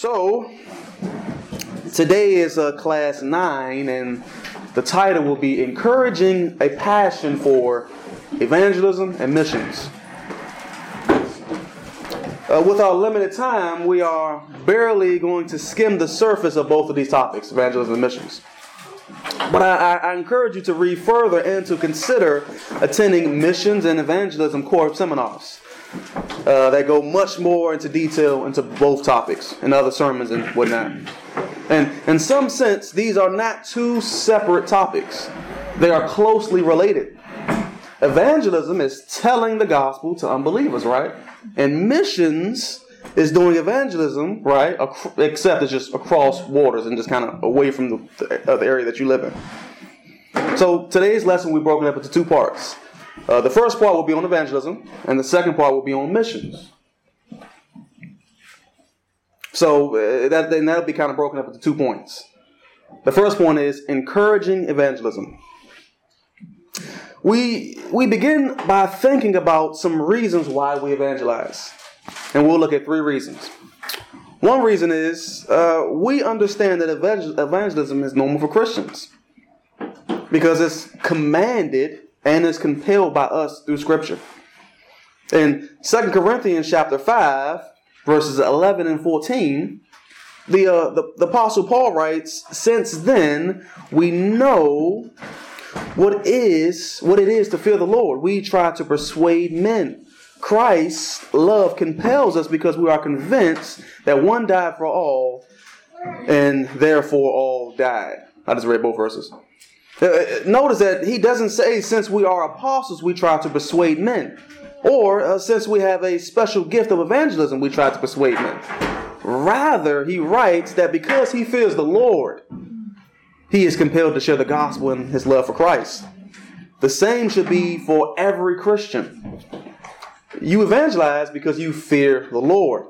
So, today is uh, class 9, and the title will be Encouraging a Passion for Evangelism and Missions. Uh, with our limited time, we are barely going to skim the surface of both of these topics, evangelism and missions. But I, I, encourage you to read further and to consider attending missions and evangelism core seminars uh, that go much more into detail into both topics and other sermons and whatnot. And in some sense, these are not two separate topics, they are closely related. Evangelism is telling the gospel to unbelievers, right? And missions is doing evangelism, right? Except it's just across waters and just kind of away from the, the area that you live in. So today's lesson we broken up into two parts. Uh, the first part will be on evangelism, and the second part will be on missions. So uh, that that'll be kind of broken up into two points. The first point is encouraging evangelism. We we begin by thinking about some reasons why we evangelize, and we'll look at three reasons. One reason is uh, we understand that evangelism is normal for Christians because it's commanded and is compelled by us through Scripture. In 2 Corinthians chapter 5, verses 11 and 14, the, uh, the, the Apostle Paul writes, Since then we know what is what it is to fear the Lord. We try to persuade men. Christ's love compels us because we are convinced that one died for all, and therefore all died. I just read both verses. Uh, notice that he doesn't say, since we are apostles, we try to persuade men. Or uh, since we have a special gift of evangelism, we try to persuade men. Rather, he writes that because he fears the Lord, he is compelled to share the gospel and his love for Christ. The same should be for every Christian. You evangelize because you fear the Lord.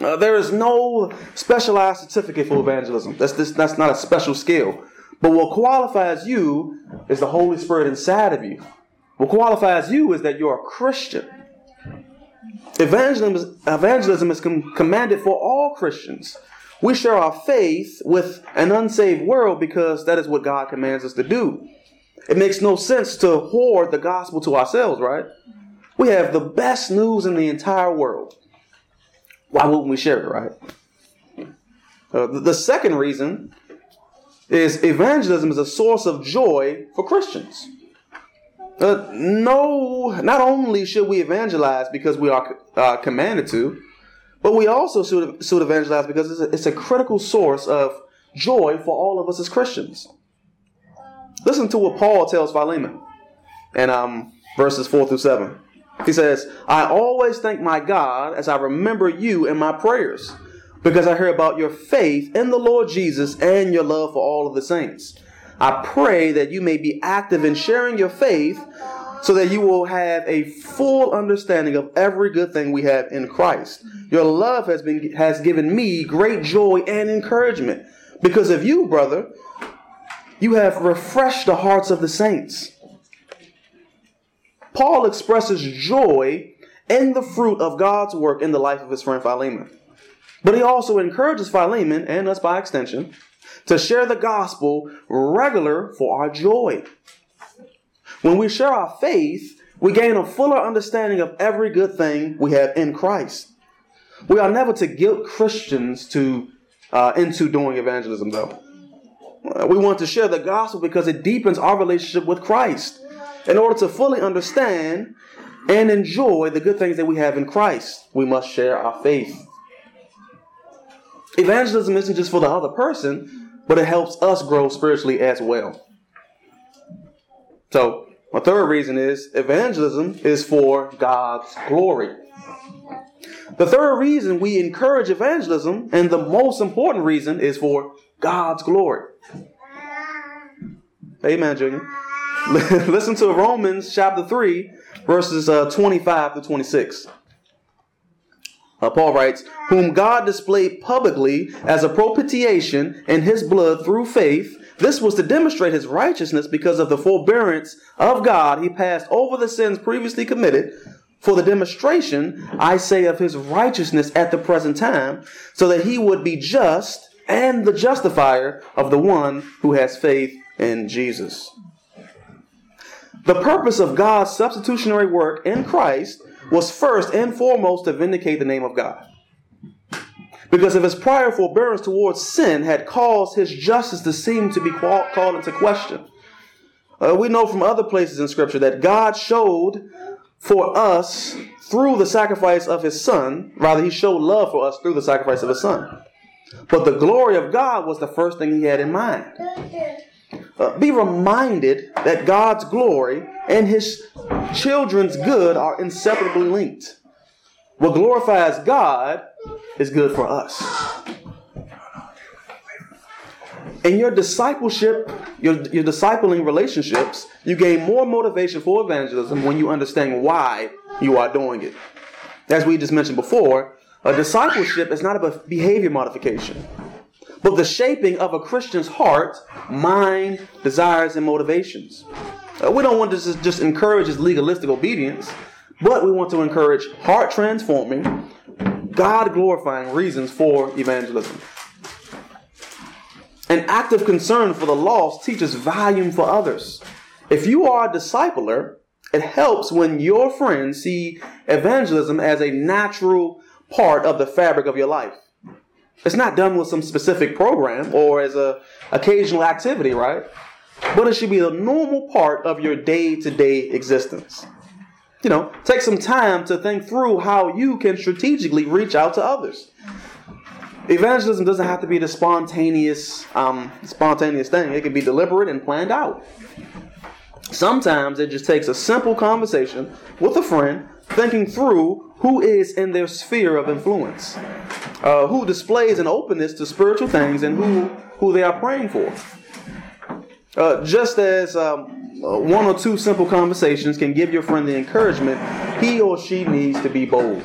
Uh, there is no specialized certificate for evangelism. That's, this, that's not a special skill. But what qualifies you is the Holy Spirit inside of you. What qualifies you is that you're a Christian. Evangelism is, evangelism is com- commanded for all Christians. We share our faith with an unsaved world because that is what God commands us to do. It makes no sense to hoard the gospel to ourselves, right? We have the best news in the entire world. Why wouldn't we share it, right? Uh, the, the second reason is evangelism is a source of joy for Christians. Uh, no, not only should we evangelize because we are uh, commanded to, but we also should, should evangelize because it's a, it's a critical source of joy for all of us as Christians. Listen to what Paul tells Philemon in um, verses 4 through 7. He says, I always thank my God as I remember you in my prayers because I hear about your faith in the Lord Jesus and your love for all of the saints. I pray that you may be active in sharing your faith so that you will have a full understanding of every good thing we have in Christ. Your love has been has given me great joy and encouragement because of you, brother. You have refreshed the hearts of the saints. Paul expresses joy in the fruit of God's work in the life of his friend Philemon. But he also encourages Philemon, and us by extension, to share the gospel regular for our joy. When we share our faith, we gain a fuller understanding of every good thing we have in Christ. We are never to guilt Christians to uh, into doing evangelism, though. We want to share the gospel because it deepens our relationship with Christ. In order to fully understand and enjoy the good things that we have in Christ, we must share our faith. Evangelism isn't just for the other person, but it helps us grow spiritually as well. So, my third reason is evangelism is for God's glory. The third reason we encourage evangelism, and the most important reason, is for God's glory. Amen, Junior. Listen to Romans chapter 3, verses uh, 25 to 26. Uh, Paul writes, Whom God displayed publicly as a propitiation in his blood through faith. This was to demonstrate his righteousness because of the forbearance of God. He passed over the sins previously committed for the demonstration, I say, of his righteousness at the present time, so that he would be just and the justifier of the one who has faith in Jesus. The purpose of God's substitutionary work in Christ was first and foremost to vindicate the name of God. Because if his prior forbearance towards sin had caused his justice to seem to be called into question, uh, we know from other places in Scripture that God showed for us through the sacrifice of his Son, rather, he showed love for us through the sacrifice of his Son. But the glory of God was the first thing he had in mind. Uh, be reminded that God's glory and his children's good are inseparably linked. What glorifies God is good for us. In your discipleship, your, your discipling relationships, you gain more motivation for evangelism when you understand why you are doing it. As we just mentioned before, a discipleship is not a behavior modification, but the shaping of a Christian's heart, mind, desires, and motivations. Uh, we don't want to just, just encourage legalistic obedience, but we want to encourage heart transforming, God glorifying reasons for evangelism. An active concern for the lost teaches volume for others. If you are a discipler, it helps when your friends see evangelism as a natural part of the fabric of your life. It's not done with some specific program or as a occasional activity, right? But it should be a normal part of your day-to-day existence. You know, take some time to think through how you can strategically reach out to others evangelism doesn't have to be the spontaneous, um, spontaneous thing. It can be deliberate and planned out. Sometimes it just takes a simple conversation with a friend, thinking through who is in their sphere of influence, uh, who displays an openness to spiritual things, and who who they are praying for. Uh, just as um, uh, one or two simple conversations can give your friend the encouragement he or she needs to be bold.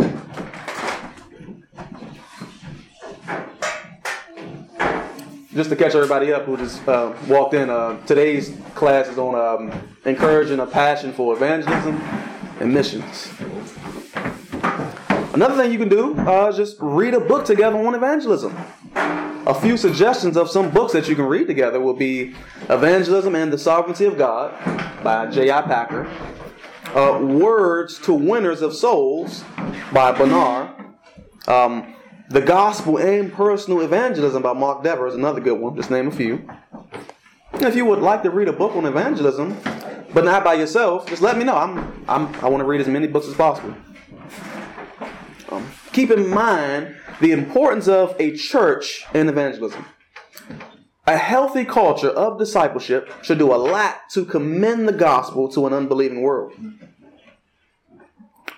just to catch everybody up who just uh, walked in, uh, today's class is on um, encouraging a passion for evangelism and missions. Another thing you can do uh, is just read a book together on evangelism. A few suggestions of some books that you can read together will be Evangelism and the Sovereignty of God by J.I. Packer, uh, Words to Winners of Souls by Bonar, um, the Gospel and Personal Evangelism by Mark Dever is another good one. Just name a few. If you would like to read a book on evangelism, but not by yourself, just let me know. I'm, I'm, I want to read as many books as possible. Um, keep in mind the importance of a church in evangelism. A healthy culture of discipleship should do a lot to commend the gospel to an unbelieving world.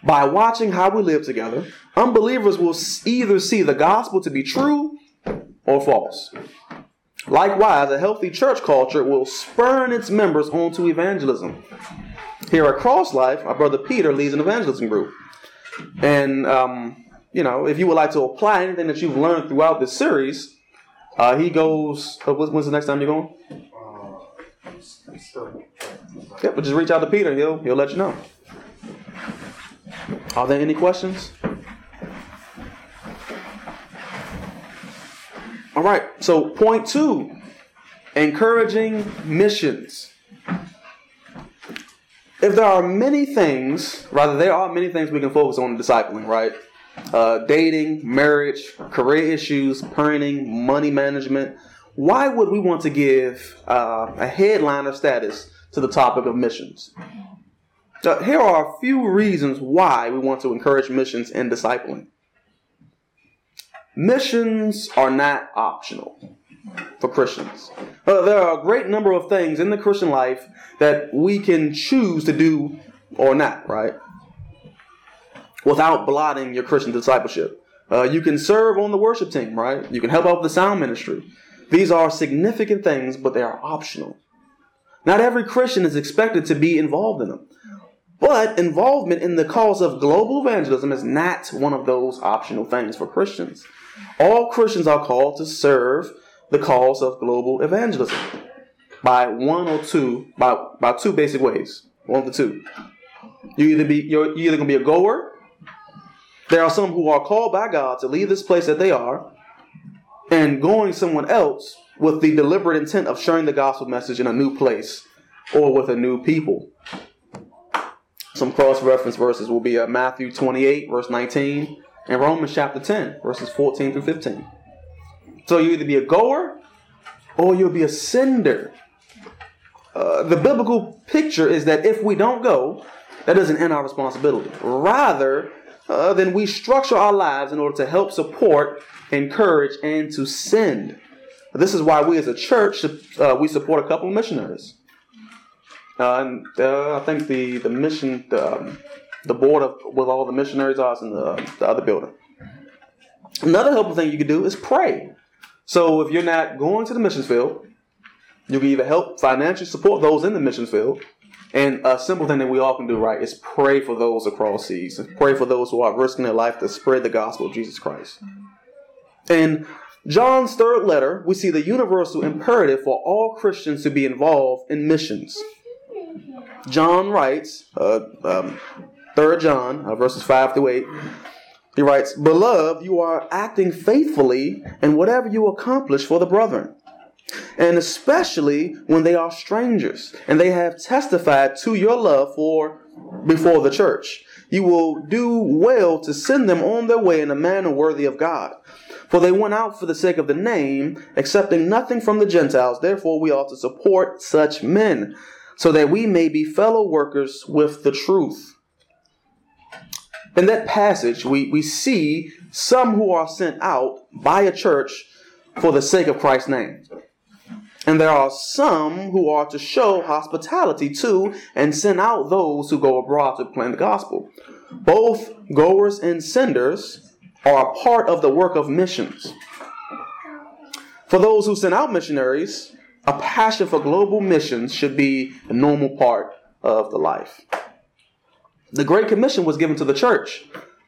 By watching how we live together, unbelievers will either see the gospel to be true or false. Likewise, a healthy church culture will spurn its members onto evangelism. Here at Cross Life, our brother Peter leads an evangelism group. And, um, you know, if you would like to apply anything that you've learned throughout this series, uh, he goes, uh, when's the next time you're going? Yep, but just reach out to Peter. He'll, he'll let you know. Are there any questions? All right, so point two encouraging missions. If there are many things, rather, there are many things we can focus on in discipling, right? Uh, dating, marriage, career issues, parenting, money management. Why would we want to give uh, a of status to the topic of missions? So here are a few reasons why we want to encourage missions and discipling. Missions are not optional for Christians. Uh, there are a great number of things in the Christian life that we can choose to do or not, right? Without blotting your Christian discipleship. Uh, you can serve on the worship team, right? You can help out with the sound ministry. These are significant things, but they are optional. Not every Christian is expected to be involved in them. But involvement in the cause of global evangelism is not one of those optional things for Christians. All Christians are called to serve the cause of global evangelism by one or two, by, by two basic ways. One of the two. You either be you're either gonna be a goer. There are some who are called by God to leave this place that they are, and going somewhere else with the deliberate intent of sharing the gospel message in a new place or with a new people. Some cross reference verses will be uh, Matthew 28, verse 19, and Romans chapter 10, verses 14 through 15. So you either be a goer or you'll be a sender. Uh, the biblical picture is that if we don't go, that doesn't end our responsibility. Rather, uh, then we structure our lives in order to help support, encourage, and to send. This is why we as a church uh, we support a couple of missionaries. And uh, I think the the mission the, um, the board of with all the missionaries are in the, the other building. Another helpful thing you can do is pray. So if you're not going to the missions field, you can either help financially support those in the missions field, and a simple thing that we all can do, right, is pray for those across seas. Pray for those who are risking their life to spread the gospel of Jesus Christ. In John's third letter, we see the universal imperative for all Christians to be involved in missions. John writes, uh, um, 3 John, uh, verses 5 through 8, he writes, Beloved, you are acting faithfully in whatever you accomplish for the brethren, and especially when they are strangers, and they have testified to your love for before the church. You will do well to send them on their way in a manner worthy of God. For they went out for the sake of the name, accepting nothing from the Gentiles. Therefore, we ought to support such men, so that we may be fellow workers with the truth in that passage, we, we see some who are sent out by a church for the sake of Christ's name. And there are some who are to show hospitality to and send out those who go abroad to proclaim the gospel. Both goers and senders are a part of the work of missions. For those who send out missionaries, a passion for global missions should be a normal part of the life. The Great Commission was given to the church.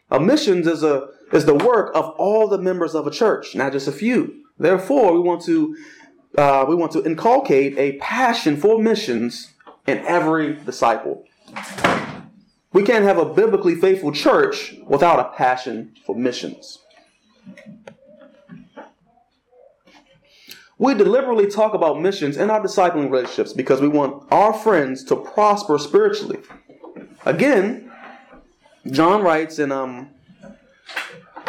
A missions is a is the work of all the members of a church, not just a few. Therefore, we want to uh, we want to inculcate a passion for missions in every disciple. We can't have a biblically faithful church without a passion for missions. We deliberately talk about missions in our discipling relationships because we want our friends to prosper spiritually. Again, John writes in um,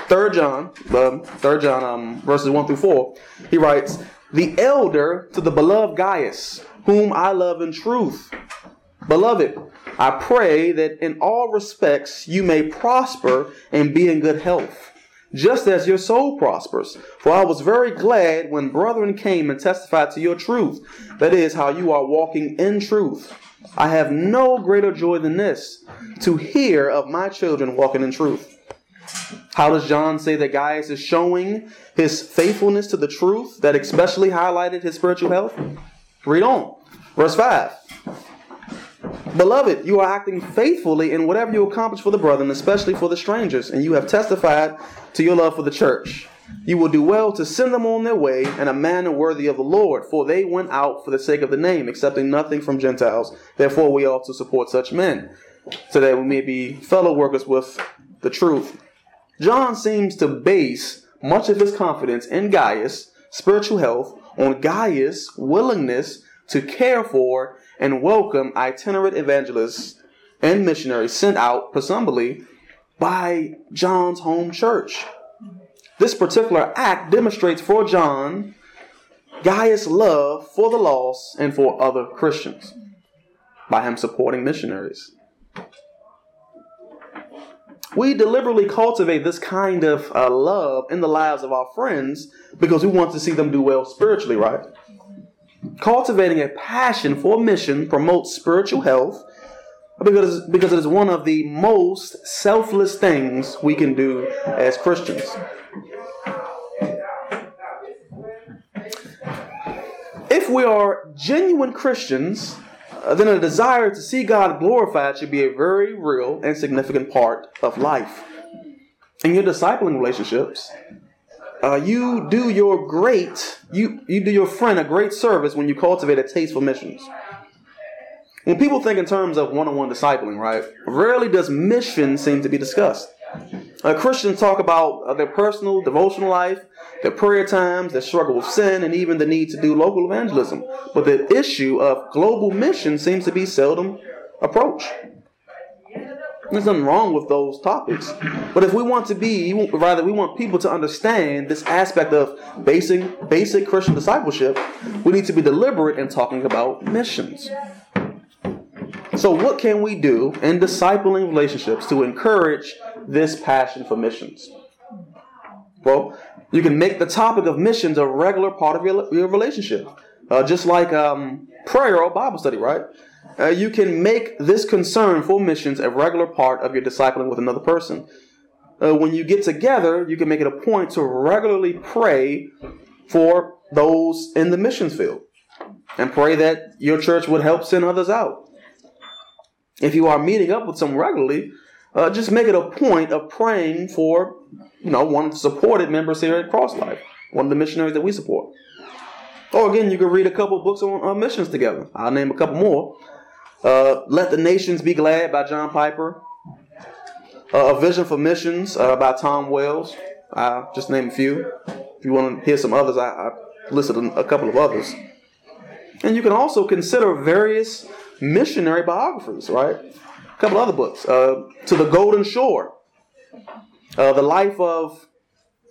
3 John, um, 3 John um, verses 1 through 4, he writes, The elder to the beloved Gaius, whom I love in truth. Beloved, I pray that in all respects you may prosper and be in good health, just as your soul prospers. For I was very glad when brethren came and testified to your truth, that is, how you are walking in truth. I have no greater joy than this to hear of my children walking in truth. How does John say that Gaius is showing his faithfulness to the truth that especially highlighted his spiritual health? Read on. Verse 5. Beloved, you are acting faithfully in whatever you accomplish for the brethren, especially for the strangers, and you have testified to your love for the church. You will do well to send them on their way in a manner worthy of the Lord, for they went out for the sake of the name, accepting nothing from Gentiles. Therefore, we ought to support such men, so that we may be fellow workers with the truth. John seems to base much of his confidence in Gaius' spiritual health on Gaius' willingness to care for and welcome itinerant evangelists and missionaries sent out, presumably, by John's home church. This particular act demonstrates for John Gaius' love for the lost and for other Christians by him supporting missionaries. We deliberately cultivate this kind of uh, love in the lives of our friends because we want to see them do well spiritually, right? Cultivating a passion for mission promotes spiritual health because, because it is one of the most selfless things we can do as Christians. If we are genuine Christians, uh, then a desire to see God glorified should be a very real and significant part of life. In your discipling relationships, uh, you do your great, you, you do your friend a great service when you cultivate a taste for missions. when people think in terms of one-on-one discipling, right? Rarely does mission seem to be discussed. Uh, Christians talk about uh, their personal devotional life, their prayer times, their struggle with sin, and even the need to do local evangelism. But the issue of global mission seems to be seldom approached. There's nothing wrong with those topics. But if we want to be, rather, we want people to understand this aspect of basic, basic Christian discipleship, we need to be deliberate in talking about missions. So, what can we do in discipling relationships to encourage this passion for missions? Well, you can make the topic of missions a regular part of your, your relationship, uh, just like um, prayer or Bible study, right? Uh, you can make this concern for missions a regular part of your discipling with another person. Uh, when you get together, you can make it a point to regularly pray for those in the missions field and pray that your church would help send others out if you are meeting up with someone regularly, uh, just make it a point of praying for, you know, one of the supported members here at Cross Life, one of the missionaries that we support. Or again, you can read a couple books on uh, missions together. I'll name a couple more. Uh, Let the Nations Be Glad by John Piper. Uh, a Vision for Missions uh, by Tom Wells. I'll just name a few. If you want to hear some others, I, I listed a couple of others. And you can also consider various missionary biographies, right? A couple other books. Uh, to the Golden Shore. Uh, the life of,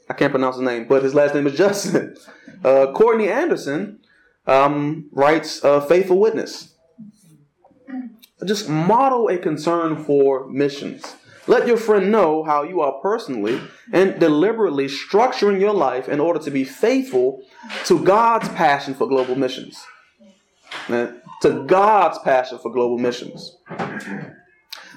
I can't pronounce his name, but his last name is Justin. Uh, Courtney Anderson um, writes uh, Faithful Witness. Just model a concern for missions. Let your friend know how you are personally and deliberately structuring your life in order to be faithful to God's passion for global missions to God's passion for global missions.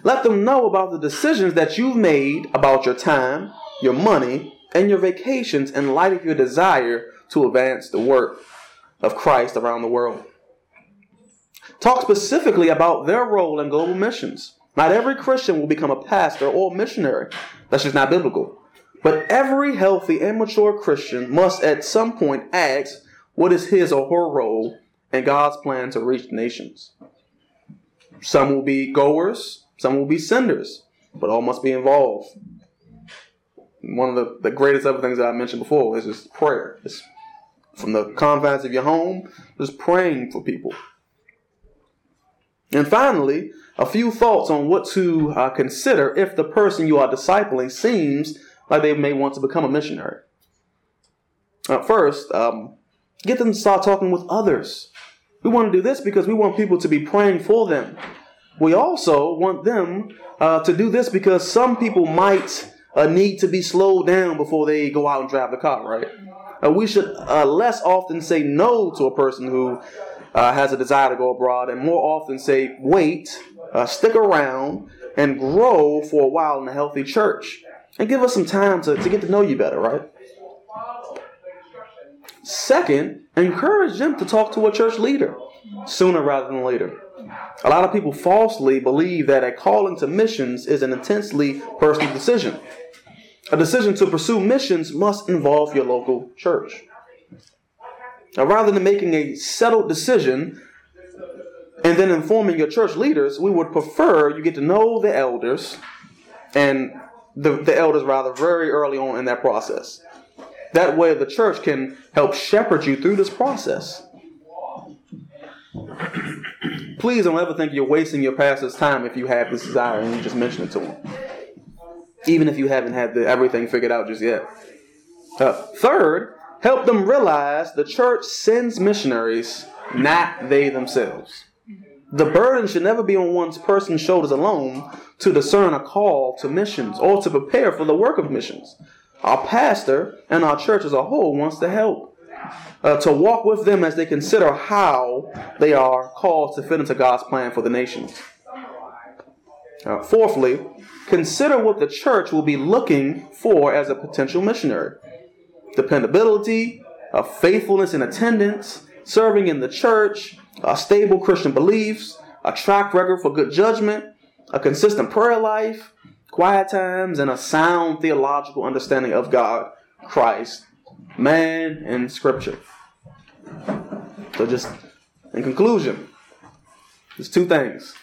Let them know about the decisions that you've made about your time, your money, and your vacations in light of your desire to advance the work of Christ around the world. Talk specifically about their role in global missions. Not every Christian will become a pastor or a missionary. That's just not biblical. But every healthy and mature Christian must at some point ask what is his or her role in God's plan to reach nations. Some will be goers, some will be senders, but all must be involved. One of the, the greatest other things that I mentioned before is just prayer. It's from the confines of your home, just praying for people. And finally, a few thoughts on what to uh, consider if the person you are discipling seems like they may want to become a missionary. Uh, first, um, get them to start talking with others we want to do this because we want people to be praying for them. We also want them uh, to do this because some people might uh, need to be slowed down before they go out and drive the car, right? Uh, we should uh, less often say no to a person who uh, has a desire to go abroad and more often say, wait, uh, stick around, and grow for a while in a healthy church. And give us some time to, to get to know you better, right? Second, encourage them to talk to a church leader sooner rather than later. A lot of people falsely believe that a calling to missions is an intensely personal decision. A decision to pursue missions must involve your local church. Now, rather than making a settled decision and then informing your church leaders, we would prefer you get to know the elders and the, the elders rather very early on in that process. That way, the church can help shepherd you through this process. Please don't ever think you're wasting your pastor's time if you have this desire and you just mention it to him. Even if you haven't had the, everything figured out just yet. Uh, third, help them realize the church sends missionaries, not they themselves. The burden should never be on one's person's shoulders alone to discern a call to missions or to prepare for the work of missions. Our pastor and our church as a whole wants to help. Uh, to walk with them as they consider how they are called to fit into God's plan for the nations. Uh, fourthly, consider what the church will be looking for as a potential missionary dependability, uh, faithfulness in attendance, serving in the church, uh, stable Christian beliefs, a track record for good judgment, a consistent prayer life, quiet times, and a sound theological understanding of God, Christ, man, and Scripture. So, just in conclusion, There's two things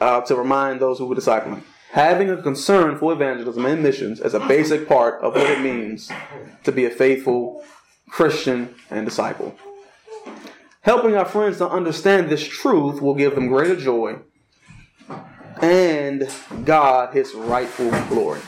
uh, to remind those who were discipling. Having a concern for evangelism and missions as a basic part of what it means to be a faithful Christian and disciple. Helping our friends to understand this truth will give them greater joy and God his rightful glory.